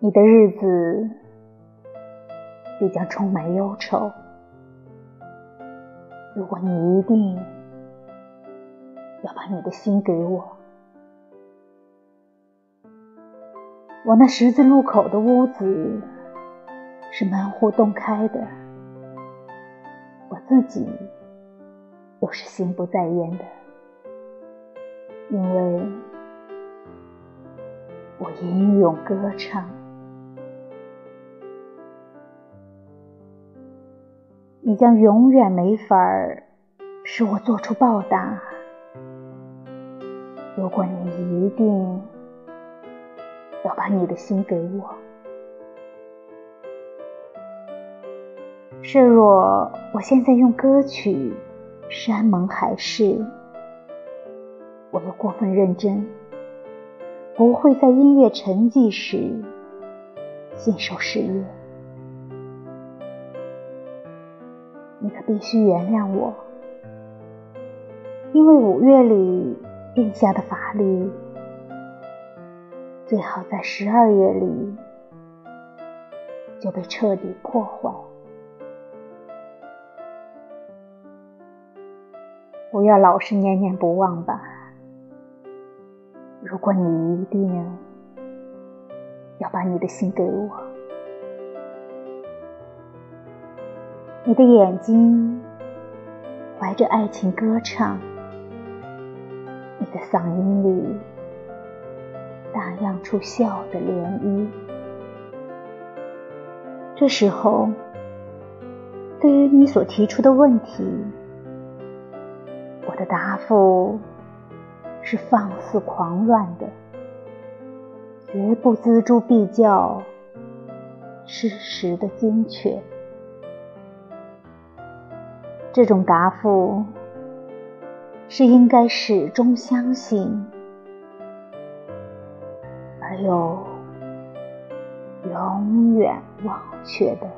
你的日子必将充满忧愁。如果你一定要把你的心给我，我那十字路口的屋子是门户洞开的，我自己又是心不在焉的，因为我吟咏歌唱。你将永远没法儿使我做出报答。如果你一定要把你的心给我，设若我现在用歌曲山盟海誓，我又过分认真，不会在音乐沉寂时信守誓约。你可必须原谅我，因为五月里定下的法律，最好在十二月里就被彻底破坏。不要老是念念不忘吧。如果你一定要把你的心给我。你的眼睛怀着爱情歌唱，你的嗓音里荡漾出笑的涟漪。这时候，对于你所提出的问题，我的答复是放肆狂乱的，绝不锱铢必较，事实的精确。这种答复是应该始终相信，而又永远忘却的。